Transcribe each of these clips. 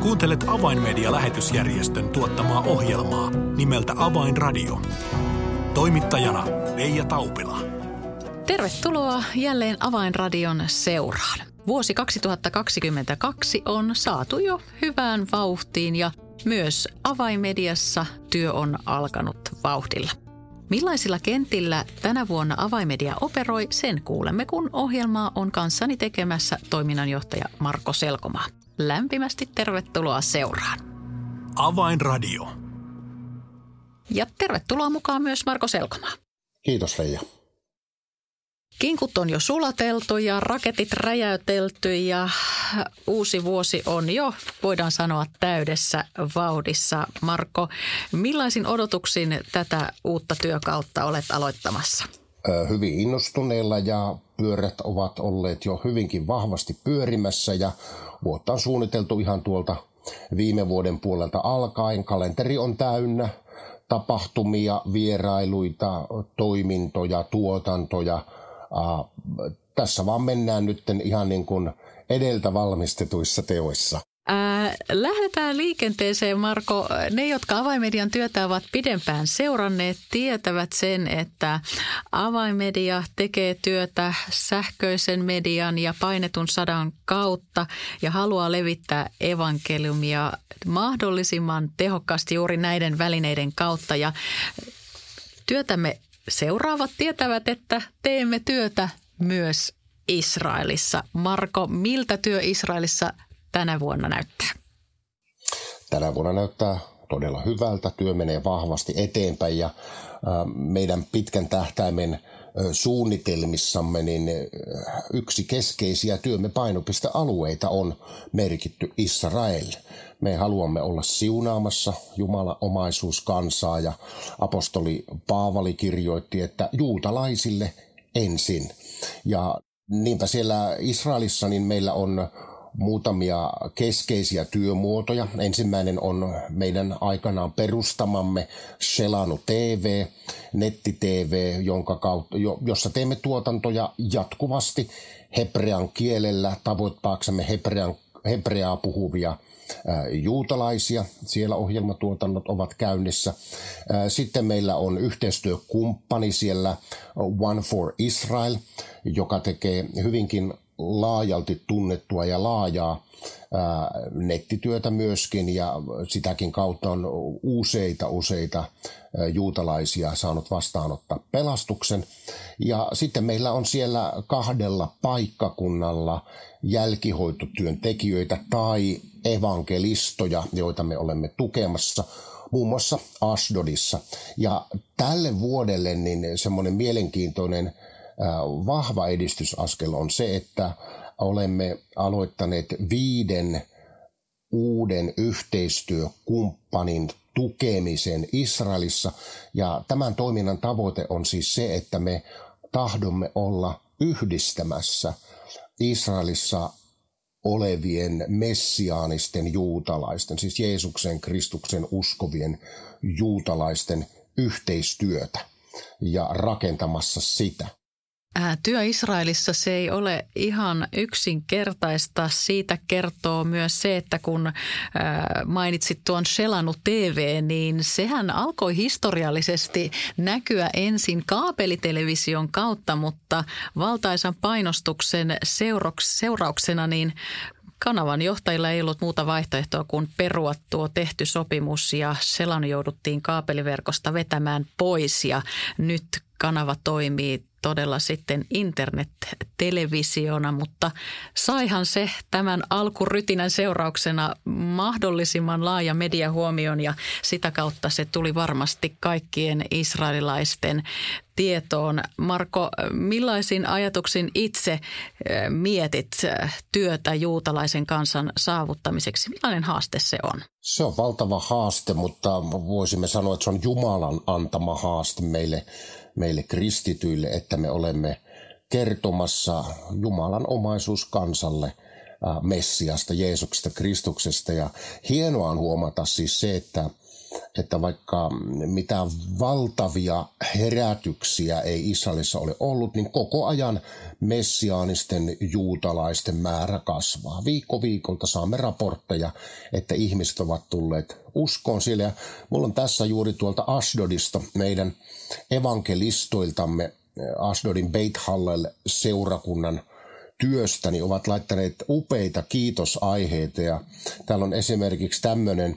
Kuuntelet Avainmedia-lähetysjärjestön tuottamaa ohjelmaa nimeltä Avainradio. Toimittajana Leija Taupila. Tervetuloa jälleen Avainradion seuraan. Vuosi 2022 on saatu jo hyvään vauhtiin ja myös avaimediassa työ on alkanut vauhdilla. Millaisilla kentillä tänä vuonna Avaimedia operoi, sen kuulemme, kun ohjelmaa on kanssani tekemässä toiminnanjohtaja Marko Selkomaa. Lämpimästi tervetuloa seuraan. Avainradio. Ja tervetuloa mukaan myös Marko Selkomaa. Kiitos Leija. Kinkut on jo sulateltu ja raketit räjäytelty ja uusi vuosi on jo, voidaan sanoa, täydessä vauhdissa. Marko, millaisin odotuksin tätä uutta työkautta olet aloittamassa? Hyvin innostuneilla ja pyörät ovat olleet jo hyvinkin vahvasti pyörimässä ja vuotta on suunniteltu ihan tuolta viime vuoden puolelta alkaen. Kalenteri on täynnä tapahtumia, vierailuita, toimintoja, tuotantoja – tässä vaan mennään nyt ihan niin kuin edeltä valmistetuissa teoissa. Ää, lähdetään liikenteeseen, Marko. Ne, jotka avaimedian työtä ovat pidempään seuranneet, tietävät sen, että avaimedia tekee työtä sähköisen median ja painetun sadan kautta ja haluaa levittää evankeliumia mahdollisimman tehokkaasti juuri näiden välineiden kautta. Ja työtämme seuraavat tietävät, että teemme työtä myös Israelissa. Marko, miltä työ Israelissa tänä vuonna näyttää? Tänä vuonna näyttää todella hyvältä. Työ menee vahvasti eteenpäin ja meidän pitkän tähtäimen suunnitelmissamme niin yksi keskeisiä työmme painopistealueita on merkitty Israel. Me haluamme olla siunaamassa Jumalan omaisuus kansaa ja apostoli Paavali kirjoitti, että juutalaisille ensin. Ja niinpä siellä Israelissa niin meillä on muutamia keskeisiä työmuotoja. Ensimmäinen on meidän aikanaan perustamamme Selanu TV, netti-TV, jonka kautta, jossa teemme tuotantoja jatkuvasti hebrean kielellä tavoittaaksemme hebrean, hebreaa puhuvia juutalaisia. Siellä ohjelmatuotannot ovat käynnissä. Sitten meillä on yhteistyökumppani siellä One for Israel, joka tekee hyvinkin laajalti tunnettua ja laajaa ää, nettityötä myöskin ja sitäkin kautta on useita useita ää, juutalaisia saanut vastaanottaa pelastuksen. Ja sitten meillä on siellä kahdella paikkakunnalla jälkihoitotyöntekijöitä tai evankelistoja, joita me olemme tukemassa muun muassa Asdodissa. Ja tälle vuodelle niin semmoinen mielenkiintoinen vahva edistysaskel on se, että olemme aloittaneet viiden uuden yhteistyökumppanin tukemisen Israelissa. Ja tämän toiminnan tavoite on siis se, että me tahdomme olla yhdistämässä Israelissa olevien messiaanisten juutalaisten, siis Jeesuksen Kristuksen uskovien juutalaisten yhteistyötä ja rakentamassa sitä. Työ Israelissa se ei ole ihan yksinkertaista. Siitä kertoo myös se, että kun mainitsit tuon Shelanu TV, niin sehän alkoi historiallisesti näkyä ensin kaapelitelevision kautta, mutta valtaisan painostuksen seurauksena niin Kanavan johtajilla ei ollut muuta vaihtoehtoa kuin perua tuo tehty sopimus ja Selan jouduttiin kaapeliverkosta vetämään pois ja nyt kanava toimii todella sitten internet-televisiona, mutta saihan se tämän alkurytinän seurauksena mahdollisimman laaja mediahuomion ja sitä kautta se tuli varmasti kaikkien israelilaisten tietoon. Marko, millaisin ajatuksin itse eh, mietit eh, työtä juutalaisen kansan saavuttamiseksi? Millainen haaste se on? Se on valtava haaste, mutta voisimme sanoa, että se on Jumalan antama haaste meille meille kristityille, että me olemme kertomassa Jumalan omaisuus kansalle Messiasta, Jeesuksesta, Kristuksesta. Ja hienoa on huomata siis se, että että vaikka mitään valtavia herätyksiä ei Israelissa ole ollut, niin koko ajan messiaanisten juutalaisten määrä kasvaa. Viikko viikolta saamme raportteja, että ihmiset ovat tulleet uskoon siellä. Ja mulla on tässä juuri tuolta Asdodista meidän evankelistoiltamme Asdodin Beit Hallel seurakunnan työstäni ovat laittaneet upeita kiitosaiheita ja täällä on esimerkiksi tämmöinen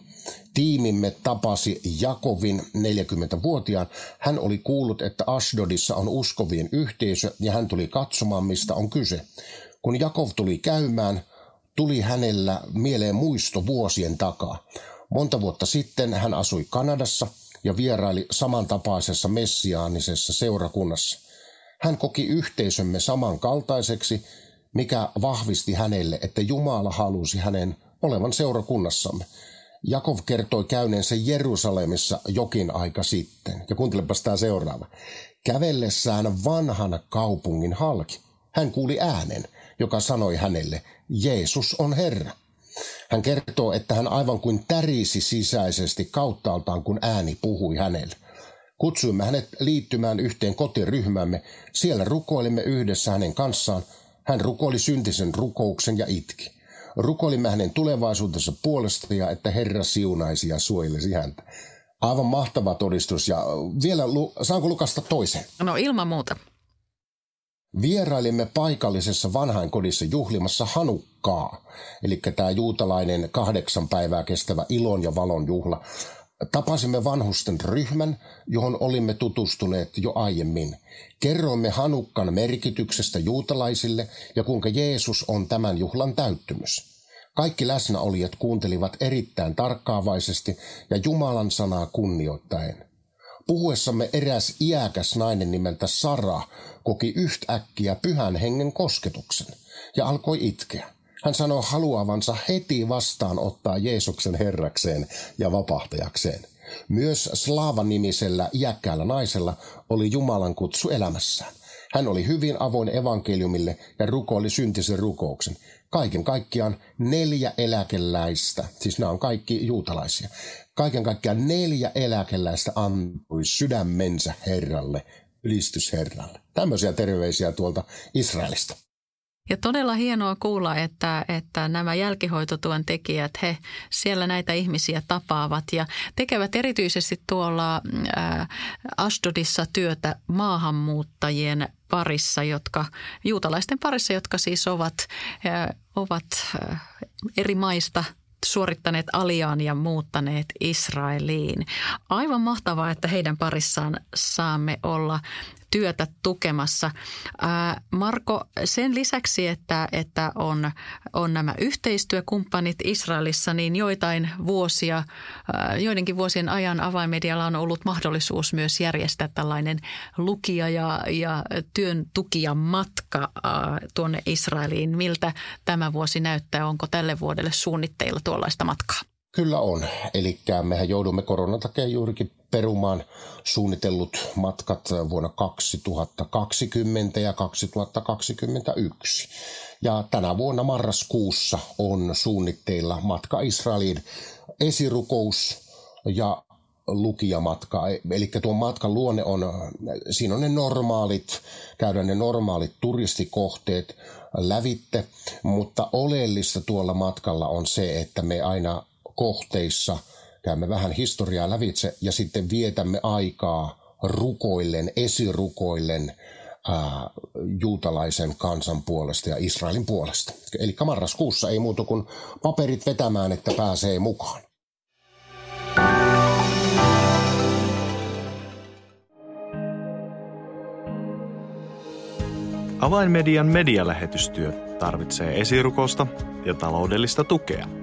tiimimme tapasi Jakovin 40-vuotiaan. Hän oli kuullut, että Ashdodissa on uskovien yhteisö ja hän tuli katsomaan, mistä on kyse. Kun Jakov tuli käymään, tuli hänellä mieleen muisto vuosien takaa. Monta vuotta sitten hän asui Kanadassa ja vieraili samantapaisessa messiaanisessa seurakunnassa. Hän koki yhteisömme samankaltaiseksi mikä vahvisti hänelle, että Jumala halusi hänen olevan seurakunnassamme. Jakov kertoi käyneensä Jerusalemissa jokin aika sitten. Ja kuuntelepas tämä seuraava. Kävellessään vanhan kaupungin halki. Hän kuuli äänen, joka sanoi hänelle, Jeesus on Herra. Hän kertoo, että hän aivan kuin tärisi sisäisesti kauttaaltaan, kun ääni puhui hänelle. Kutsuimme hänet liittymään yhteen kotiryhmämme. Siellä rukoilimme yhdessä hänen kanssaan – hän rukoili syntisen rukouksen ja itki. Rukoilimme hänen tulevaisuutensa puolesta ja että Herra siunaisi ja suojelisi häntä. Aivan mahtava todistus ja vielä saanko lukasta toisen? No ilman muuta. Vierailimme paikallisessa vanhainkodissa juhlimassa Hanukkaa, eli tämä juutalainen kahdeksan päivää kestävä ilon ja valon juhla. Tapasimme vanhusten ryhmän, johon olimme tutustuneet jo aiemmin. Kerroimme Hanukkan merkityksestä juutalaisille ja kuinka Jeesus on tämän juhlan täyttymys. Kaikki läsnäolijat kuuntelivat erittäin tarkkaavaisesti ja Jumalan sanaa kunnioittaen. Puhuessamme eräs iäkäs nainen nimeltä Sara koki yhtäkkiä pyhän hengen kosketuksen ja alkoi itkeä. Hän sanoi haluavansa heti vastaanottaa Jeesuksen herrakseen ja vapahtajakseen. Myös Slaava-nimisellä iäkkäällä naisella oli Jumalan kutsu elämässään. Hän oli hyvin avoin evankeliumille ja rukoili syntisen rukouksen. Kaiken kaikkiaan neljä eläkeläistä, siis nämä on kaikki juutalaisia, kaiken kaikkiaan neljä eläkeläistä antoi sydämensä Herralle, ylistys Herralle. Tämmöisiä terveisiä tuolta Israelista. Ja todella hienoa kuulla, että, että nämä jälkihoitotuen tekijät, he siellä näitä ihmisiä tapaavat ja tekevät erityisesti tuolla ää, Ashdodissa työtä maahanmuuttajien parissa, jotka, juutalaisten parissa, jotka siis ovat, ää, ovat ää, eri maista suorittaneet aliaan ja muuttaneet Israeliin. Aivan mahtavaa, että heidän parissaan saamme olla työtä tukemassa. Marko, sen lisäksi, että, että on, on nämä yhteistyökumppanit Israelissa, niin joitain vuosia, joidenkin vuosien ajan avainmedialla on ollut mahdollisuus myös järjestää tällainen lukija ja, ja työn tukija matka tuonne Israeliin. Miltä tämä vuosi näyttää? Onko tälle vuodelle suunnitteilla tuollaista matkaa? Kyllä on. Eli mehän joudumme koronan takia juurikin perumaan suunnitellut matkat vuonna 2020 ja 2021. Ja tänä vuonna marraskuussa on suunnitteilla matka Israeliin esirukous ja lukijamatka. Eli tuon matkan luonne on, siinä on ne normaalit, käydään ne normaalit turistikohteet lävitte, mutta oleellista tuolla matkalla on se, että me aina kohteissa käymme vähän historiaa lävitse ja sitten vietämme aikaa rukoillen, esirukoillen ää, juutalaisen kansan puolesta ja Israelin puolesta. Eli marraskuussa ei muuta kuin paperit vetämään, että pääsee mukaan. Avainmedian medialähetystyö tarvitsee esirukosta ja taloudellista tukea –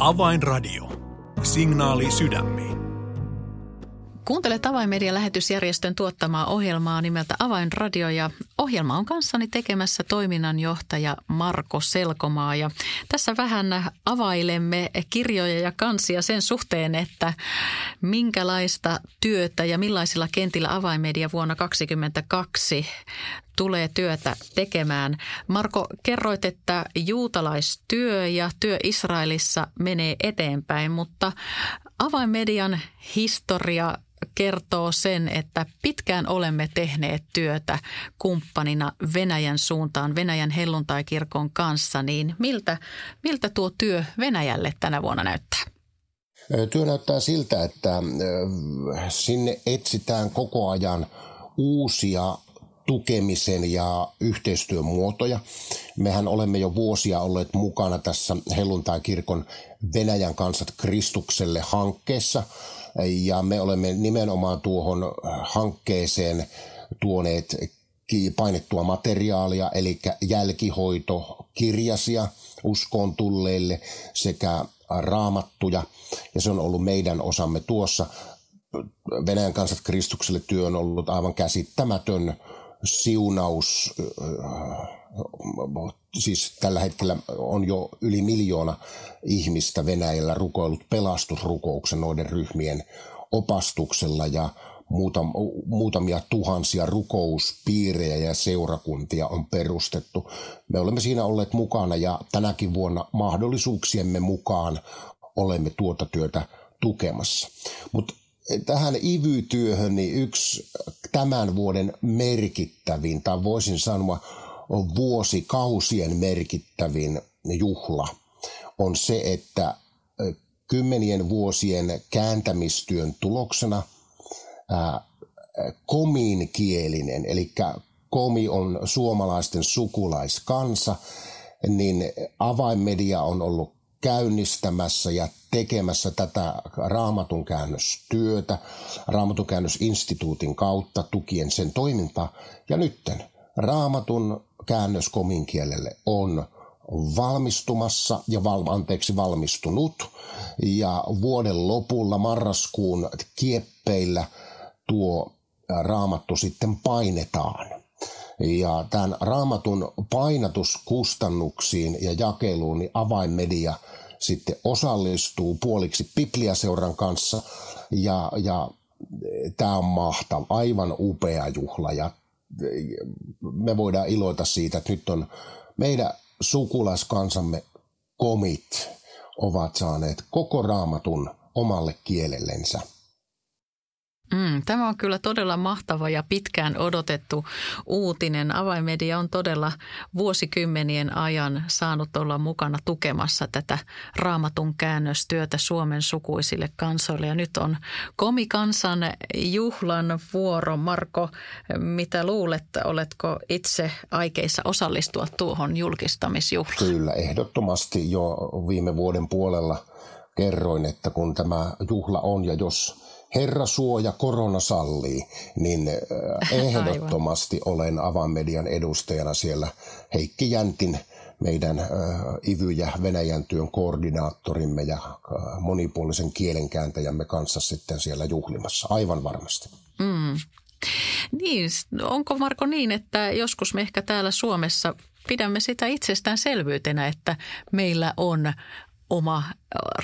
Avainradio. Signaali sydämiin. Kuuntelet Avainmedian lähetysjärjestön tuottamaa ohjelmaa nimeltä Avainradio ja ohjelma on kanssani tekemässä toiminnanjohtaja Marko Selkomaa. Ja tässä vähän availemme kirjoja ja kansia sen suhteen, että minkälaista työtä ja millaisilla kentillä Avainmedia vuonna 2022 tulee työtä tekemään. Marko, kerroit, että juutalaistyö ja työ Israelissa menee eteenpäin, mutta avainmedian historia kertoo sen, että pitkään olemme tehneet työtä kumppanina Venäjän suuntaan, Venäjän helluntaikirkon kanssa, niin miltä, miltä tuo työ Venäjälle tänä vuonna näyttää? Työ näyttää siltä, että sinne etsitään koko ajan uusia tukemisen ja yhteistyön muotoja. Mehän olemme jo vuosia olleet mukana tässä helluntai-kirkon Venäjän kansat Kristukselle hankkeessa – ja me olemme nimenomaan tuohon hankkeeseen tuoneet painettua materiaalia, eli jälkihoitokirjasia uskoon tulleille sekä raamattuja, ja se on ollut meidän osamme tuossa. Venäjän kansat Kristukselle työ on ollut aivan käsittämätön siunaus siis tällä hetkellä on jo yli miljoona ihmistä Venäjällä rukoillut pelastusrukouksen noiden ryhmien opastuksella ja muutam, muutamia tuhansia rukouspiirejä ja seurakuntia on perustettu. Me olemme siinä olleet mukana ja tänäkin vuonna mahdollisuuksiemme mukaan olemme tuota työtä tukemassa. Mutta tähän IVY-työhön niin yksi tämän vuoden merkittävin, tai voisin sanoa vuosikausien merkittävin juhla on se, että kymmenien vuosien kääntämistyön tuloksena komiinkielinen, eli komi on suomalaisten sukulaiskansa, niin avainmedia on ollut käynnistämässä ja tekemässä tätä raamatun käännöstyötä raamatun käännösinstituutin kautta tukien sen toimintaa. Ja nytten raamatun käännös komin kielelle on valmistumassa ja val, anteeksi valmistunut. Ja vuoden lopulla marraskuun kieppeillä tuo raamattu sitten painetaan. Ja tämän raamatun painatuskustannuksiin ja jakeluun niin avainmedia sitten osallistuu puoliksi Bibliaseuran kanssa ja, ja tämä on mahtava, aivan upea juhla ja me voidaan iloita siitä, että nyt on meidän sukulaiskansamme komit ovat saaneet koko raamatun omalle kielellensä. Mm, tämä on kyllä todella mahtava ja pitkään odotettu uutinen. Avaimedia on todella vuosikymmenien ajan saanut olla mukana tukemassa tätä raamatun käännöstyötä Suomen sukuisille kansoille. Ja nyt on komikansan juhlan vuoro. Marko, mitä luulet, oletko itse aikeissa osallistua tuohon julkistamisjuhlaan? Kyllä, ehdottomasti jo viime vuoden puolella kerroin, että kun tämä juhla on ja jos Herra suoja korona sallii, niin ehdottomasti Aivan. olen Avainmedian edustajana siellä Heikki Jäntin, meidän IVY- ja Venäjän työn koordinaattorimme ja monipuolisen kielenkääntäjämme kanssa sitten siellä juhlimassa, aivan varmasti. Mm. Niin, onko Marko niin, että joskus me ehkä täällä Suomessa pidämme sitä itsestäänselvyytenä, että meillä on oma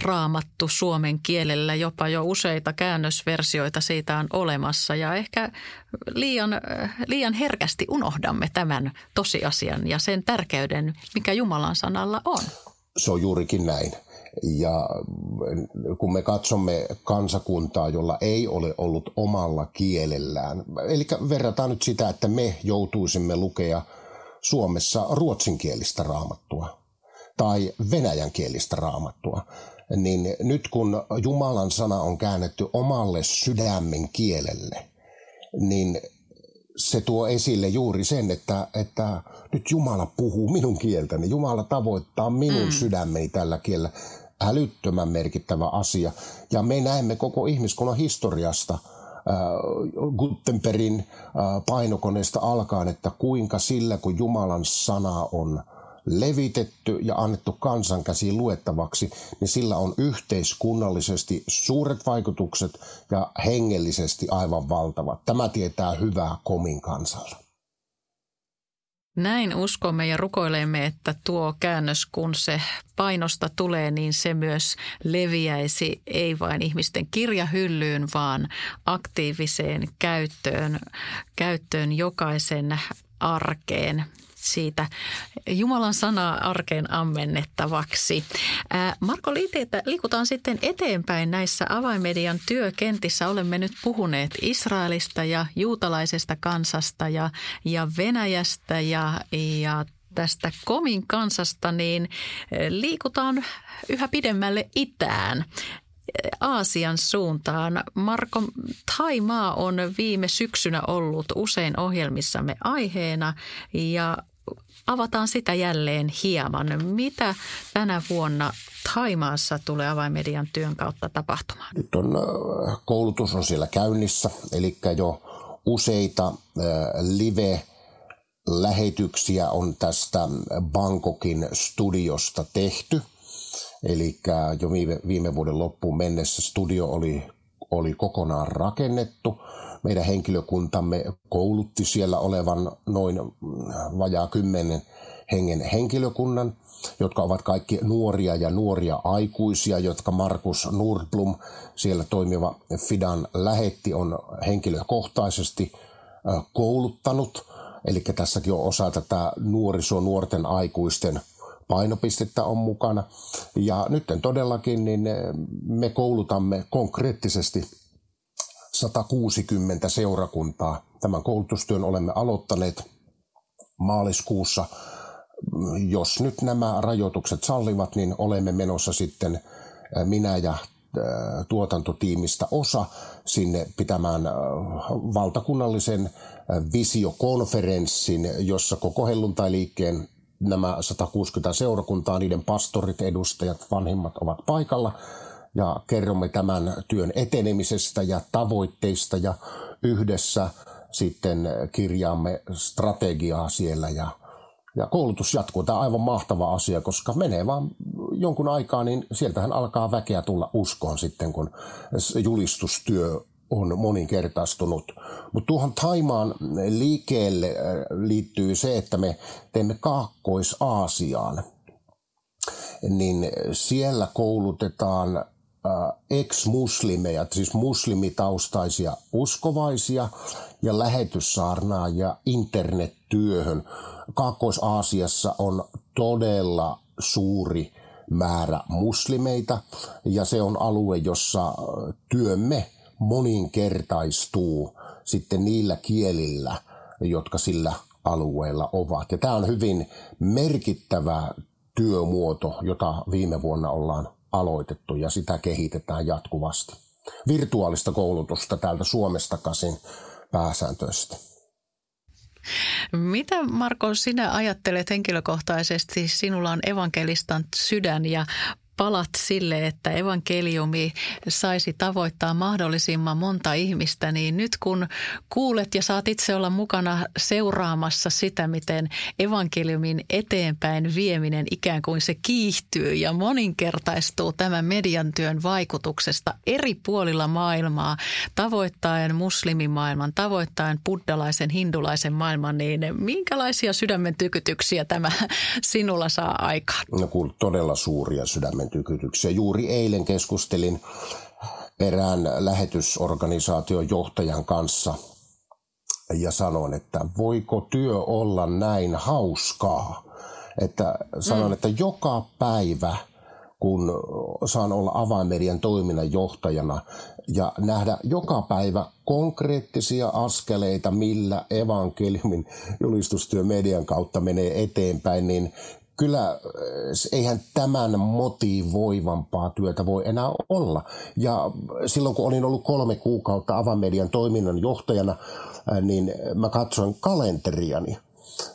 raamattu suomen kielellä, jopa jo useita käännösversioita siitä on olemassa ja ehkä liian, liian herkästi unohdamme tämän tosiasian ja sen tärkeyden, mikä Jumalan sanalla on. Se on juurikin näin. Ja kun me katsomme kansakuntaa, jolla ei ole ollut omalla kielellään, eli verrataan nyt sitä, että me joutuisimme lukea Suomessa ruotsinkielistä raamattua tai venäjänkielistä raamattua, niin nyt kun Jumalan sana on käännetty omalle sydämen kielelle, niin se tuo esille juuri sen, että, että nyt Jumala puhuu minun kieltäni. Jumala tavoittaa minun mm. sydämeni tällä kielellä. Älyttömän merkittävä asia. Ja me näemme koko ihmiskunnan historiasta äh, Gutenbergin äh, painokoneesta alkaen, että kuinka sillä, kun Jumalan sana on levitetty ja annettu kansan käsiin luettavaksi, niin sillä on yhteiskunnallisesti suuret vaikutukset ja hengellisesti aivan valtavat. Tämä tietää hyvää komin kansalla. Näin uskomme ja rukoilemme, että tuo käännös, kun se painosta tulee, niin se myös leviäisi ei vain ihmisten kirjahyllyyn, vaan aktiiviseen käyttöön, käyttöön jokaisen arkeen siitä Jumalan sanaa arkeen ammennettavaksi. Marko, liikutaan sitten eteenpäin näissä avaimedian työkentissä. Olemme nyt puhuneet Israelista ja juutalaisesta kansasta ja, ja Venäjästä ja, ja tästä komin kansasta, niin liikutaan yhä pidemmälle itään. Aasian suuntaan. Marko, Taimaa on viime syksynä ollut usein ohjelmissamme aiheena ja avataan sitä jälleen hieman. Mitä tänä vuonna Taimaassa tulee avaimedian työn kautta tapahtumaan? Nyt on, äh, koulutus on siellä käynnissä, eli jo useita äh, live lähetyksiä on tästä Bangkokin studiosta tehty. Eli jo viime, viime vuoden loppuun mennessä studio oli, oli kokonaan rakennettu meidän henkilökuntamme koulutti siellä olevan noin vajaa kymmenen hengen henkilökunnan, jotka ovat kaikki nuoria ja nuoria aikuisia, jotka Markus Nordblom, siellä toimiva Fidan lähetti, on henkilökohtaisesti kouluttanut. Eli tässäkin on osa tätä nuoriso nuorten aikuisten painopistettä on mukana. Ja nyt todellakin niin me koulutamme konkreettisesti 160 seurakuntaa. Tämän koulutustyön olemme aloittaneet maaliskuussa. Jos nyt nämä rajoitukset sallivat, niin olemme menossa sitten minä ja tuotantotiimistä osa sinne pitämään valtakunnallisen visiokonferenssin, jossa koko helluntailiikkeen nämä 160 seurakuntaa, niiden pastorit, edustajat, vanhimmat ovat paikalla – ja kerromme tämän työn etenemisestä ja tavoitteista ja yhdessä sitten kirjaamme strategiaa siellä ja, ja koulutus jatkuu. Tämä on aivan mahtava asia, koska menee vaan jonkun aikaa, niin sieltähän alkaa väkeä tulla uskoon sitten, kun julistustyö on moninkertaistunut. Mutta tuohon Taimaan liikkeelle äh, liittyy se, että me teemme Kaakkois-Aasiaan. Niin siellä koulutetaan ex-muslimeja, siis muslimitaustaisia uskovaisia ja lähetyssaarnaajia internettyöhön. Kaakkois-Aasiassa on todella suuri määrä muslimeita ja se on alue, jossa työmme moninkertaistuu sitten niillä kielillä, jotka sillä alueella ovat. Ja tämä on hyvin merkittävä työmuoto, jota viime vuonna ollaan aloitettu ja sitä kehitetään jatkuvasti. Virtuaalista koulutusta täältä Suomesta käsin pääsääntöisesti. Mitä Marko sinä ajattelet henkilökohtaisesti? Sinulla on evankelistan sydän ja palat sille, että evankeliumi saisi tavoittaa mahdollisimman monta ihmistä, niin nyt kun kuulet ja saat itse olla mukana seuraamassa sitä, miten evankeliumin eteenpäin vieminen ikään kuin se kiihtyy ja moninkertaistuu tämän median työn vaikutuksesta eri puolilla maailmaa, tavoittaen muslimimaailman, tavoittaen buddalaisen, hindulaisen maailman, niin minkälaisia sydämen tykytyksiä tämä sinulla saa aikaan? No kun todella suuria sydämen tykytyksiä. Juuri eilen keskustelin erään lähetysorganisaation johtajan kanssa ja sanoin, että voiko työ olla näin hauskaa. Että sanon, mm. että joka päivä kun saan olla avainmedian toiminnan johtajana ja nähdä joka päivä konkreettisia askeleita, millä evankeliumin julistustyö median kautta menee eteenpäin, niin kyllä eh, eihän tämän motivoivampaa työtä voi enää olla. Ja silloin kun olin ollut kolme kuukautta Avamedian toiminnan johtajana, eh, niin mä katsoin kalenteriani.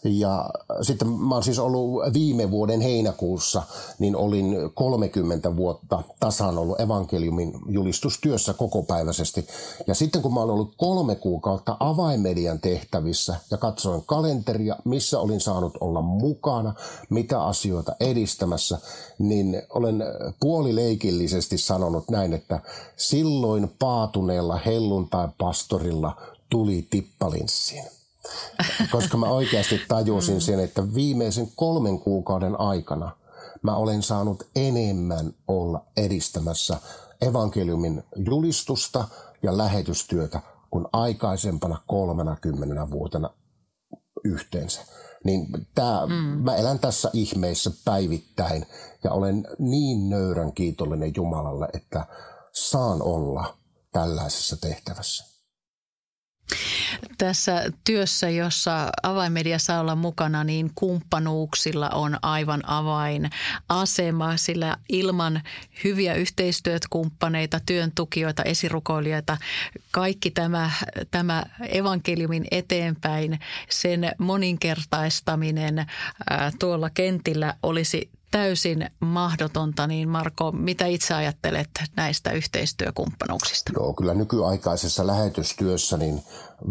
Ja sitten mä oon siis ollut viime vuoden heinäkuussa, niin olin 30 vuotta tasan ollut evankeliumin julistustyössä kokopäiväisesti. Ja sitten kun mä oon ollut kolme kuukautta avaimedian tehtävissä ja katsoin kalenteria, missä olin saanut olla mukana, mitä asioita edistämässä, niin olen puolileikillisesti sanonut näin, että silloin paatuneella helluntai-pastorilla tuli tippalinssiin koska mä oikeasti tajusin mm. sen, että viimeisen kolmen kuukauden aikana mä olen saanut enemmän olla edistämässä evankeliumin julistusta ja lähetystyötä kuin aikaisempana kolmena kymmenenä vuotena yhteensä. Niin tää, mm. mä elän tässä ihmeessä päivittäin ja olen niin nöyrän kiitollinen Jumalalle, että saan olla tällaisessa tehtävässä. Tässä työssä, jossa avainmedia saa olla mukana, niin kumppanuuksilla on aivan avainasema, sillä ilman hyviä yhteistyökumppaneita, työntukijoita, esirukoilijoita, kaikki tämä, tämä evankeliumin eteenpäin, sen moninkertaistaminen ää, tuolla kentillä olisi täysin mahdotonta, niin Marko, mitä itse ajattelet näistä yhteistyökumppanuuksista? Joo, kyllä nykyaikaisessa lähetystyössä niin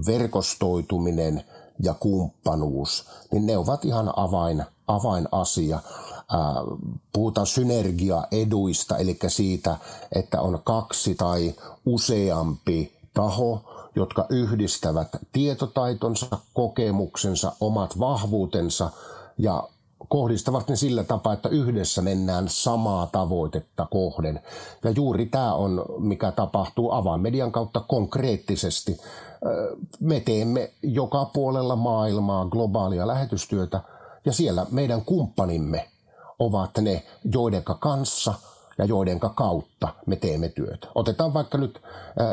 verkostoituminen ja kumppanuus, niin ne ovat ihan avain, avainasia. Puhutaan synergiaeduista, eli siitä, että on kaksi tai useampi taho, jotka yhdistävät tietotaitonsa, kokemuksensa, omat vahvuutensa ja kohdistavat ne sillä tapaa, että yhdessä mennään samaa tavoitetta kohden. Ja juuri tämä on, mikä tapahtuu avainmedian kautta konkreettisesti. Me teemme joka puolella maailmaa globaalia lähetystyötä ja siellä meidän kumppanimme ovat ne, joidenka kanssa ja joidenka kautta me teemme työtä. Otetaan vaikka nyt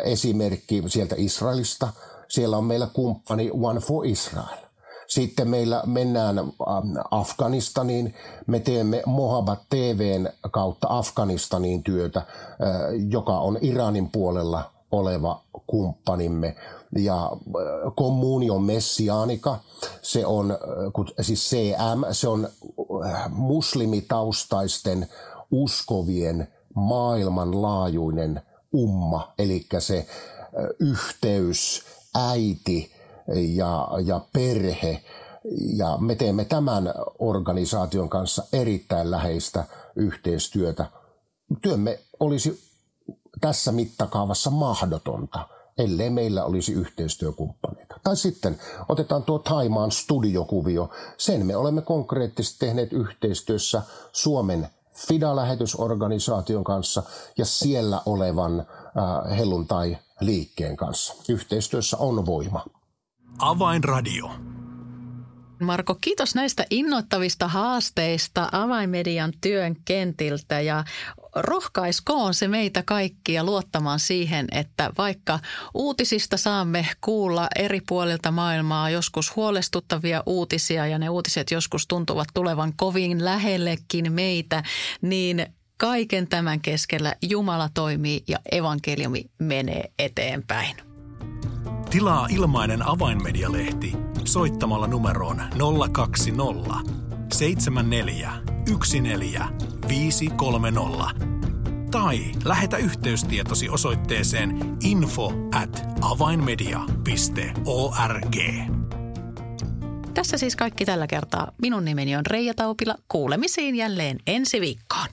esimerkki sieltä Israelista. Siellä on meillä kumppani One for Israel sitten meillä mennään ähm, Afganistaniin. Me teemme Mohabat TVn kautta Afganistaniin työtä, äh, joka on Iranin puolella oleva kumppanimme. Ja äh, Communion Messianica, se on, äh, siis CM, se on muslimitaustaisten uskovien maailmanlaajuinen umma, eli se yhteys, äiti, ja, ja perhe. Ja me teemme tämän organisaation kanssa erittäin läheistä yhteistyötä. Työmme olisi tässä mittakaavassa mahdotonta, ellei meillä olisi yhteistyökumppaneita. Tai sitten otetaan tuo Taimaan studiokuvio. Sen me olemme konkreettisesti tehneet yhteistyössä Suomen FIDA-lähetysorganisaation kanssa ja siellä olevan äh, helluntai-liikkeen kanssa. Yhteistyössä on voima. Avainradio. Marko, kiitos näistä innoittavista haasteista avainmedian työn kentiltä ja rohkaiskoon se meitä kaikkia luottamaan siihen, että vaikka uutisista saamme kuulla eri puolilta maailmaa joskus huolestuttavia uutisia ja ne uutiset joskus tuntuvat tulevan kovin lähellekin meitä, niin kaiken tämän keskellä Jumala toimii ja evankeliumi menee eteenpäin. Tilaa ilmainen avainmedialehti soittamalla numeroon 020 74 14 530 tai lähetä yhteystietosi osoitteeseen info at avainmedia.org. Tässä siis kaikki tällä kertaa. Minun nimeni on Reija Taupila. Kuulemisiin jälleen ensi viikkoon.